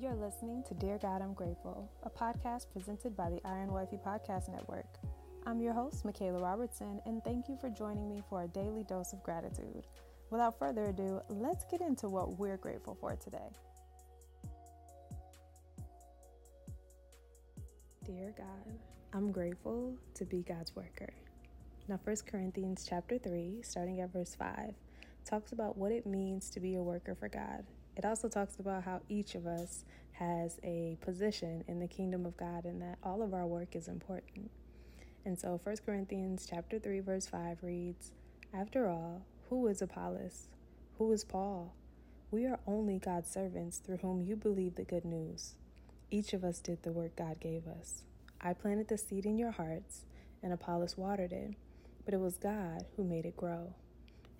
You're listening to Dear God, I'm Grateful, a podcast presented by the Iron Wifey Podcast Network. I'm your host, Michaela Robertson, and thank you for joining me for a daily dose of gratitude. Without further ado, let's get into what we're grateful for today. Dear God, I'm grateful to be God's worker. Now, 1 Corinthians chapter 3, starting at verse 5, talks about what it means to be a worker for God. It also talks about how each of us has a position in the kingdom of God and that all of our work is important. And so 1 Corinthians chapter 3 verse 5 reads, "After all, who is Apollos? Who is Paul? We are only God's servants through whom you believe the good news. Each of us did the work God gave us. I planted the seed in your hearts, and Apollos watered it, but it was God who made it grow.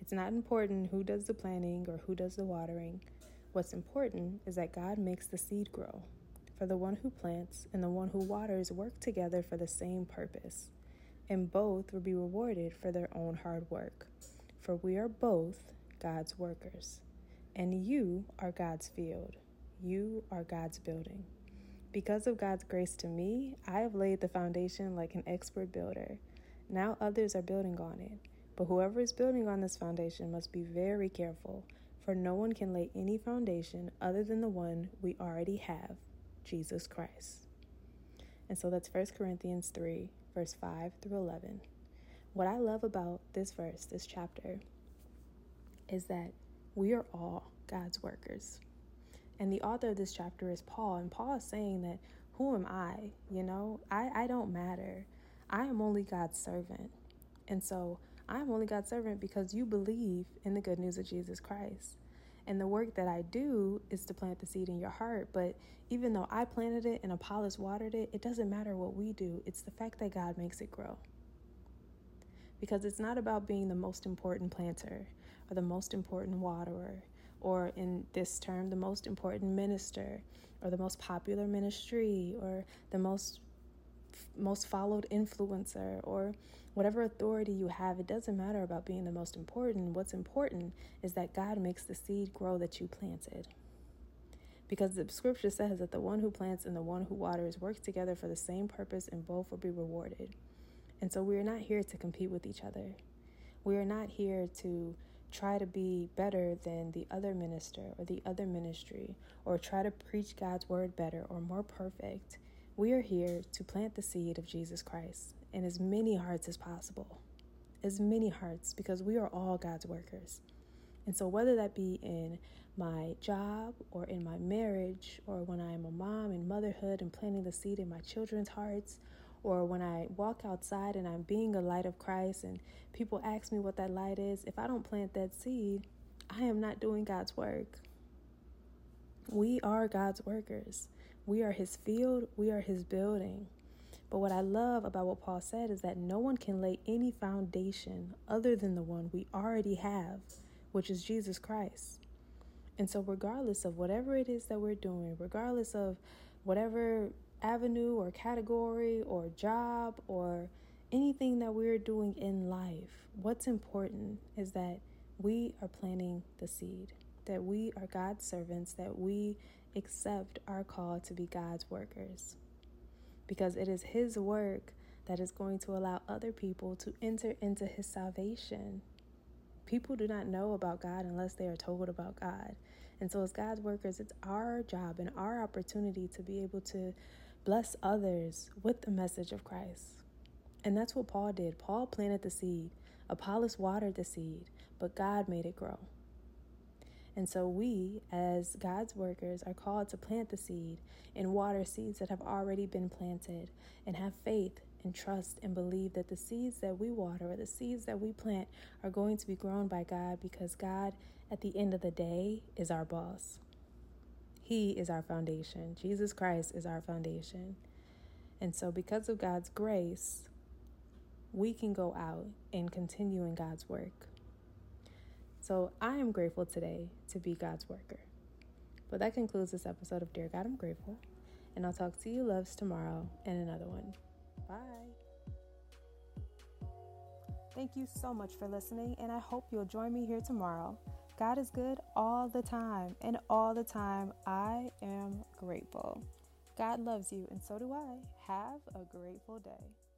It's not important who does the planting or who does the watering. What's important is that God makes the seed grow. For the one who plants and the one who waters work together for the same purpose, and both will be rewarded for their own hard work. For we are both God's workers, and you are God's field. You are God's building. Because of God's grace to me, I have laid the foundation like an expert builder. Now others are building on it. But whoever is building on this foundation must be very careful for no one can lay any foundation other than the one we already have, Jesus Christ. And so that's 1 Corinthians 3, verse 5 through 11. What I love about this verse, this chapter, is that we are all God's workers. And the author of this chapter is Paul. And Paul is saying that, who am I? You know, I, I don't matter. I am only God's servant. And so I'm only God's servant because you believe in the good news of Jesus Christ. And the work that I do is to plant the seed in your heart. But even though I planted it and Apollos watered it, it doesn't matter what we do. It's the fact that God makes it grow. Because it's not about being the most important planter or the most important waterer or in this term, the most important minister or the most popular ministry or the most most followed influencer or whatever authority you have, it doesn't matter about being the most important. What's important is that God makes the seed grow that you planted. Because the scripture says that the one who plants and the one who waters work together for the same purpose and both will be rewarded. And so we are not here to compete with each other. We are not here to try to be better than the other minister or the other ministry or try to preach God's word better or more perfect. We are here to plant the seed of Jesus Christ in as many hearts as possible. As many hearts, because we are all God's workers. And so, whether that be in my job or in my marriage, or when I am a mom in motherhood and planting the seed in my children's hearts, or when I walk outside and I'm being a light of Christ and people ask me what that light is, if I don't plant that seed, I am not doing God's work. We are God's workers. We are his field, we are his building. But what I love about what Paul said is that no one can lay any foundation other than the one we already have, which is Jesus Christ. And so, regardless of whatever it is that we're doing, regardless of whatever avenue or category or job or anything that we're doing in life, what's important is that we are planting the seed that we are God's servants, that we accept our call to be God's workers. Because it is His work that is going to allow other people to enter into His salvation. People do not know about God unless they are told about God. And so, as God's workers, it's our job and our opportunity to be able to bless others with the message of Christ. And that's what Paul did. Paul planted the seed, Apollos watered the seed, but God made it grow. And so we, as God's workers, are called to plant the seed and water seeds that have already been planted and have faith and trust and believe that the seeds that we water or the seeds that we plant are going to be grown by God because God, at the end of the day, is our boss. He is our foundation. Jesus Christ is our foundation. And so, because of God's grace, we can go out and continue in God's work. So I am grateful today to be God's worker. But that concludes this episode of Dear God, I'm Grateful. And I'll talk to you loves tomorrow in another one. Bye. Thank you so much for listening, and I hope you'll join me here tomorrow. God is good all the time, and all the time I am grateful. God loves you, and so do I. Have a grateful day.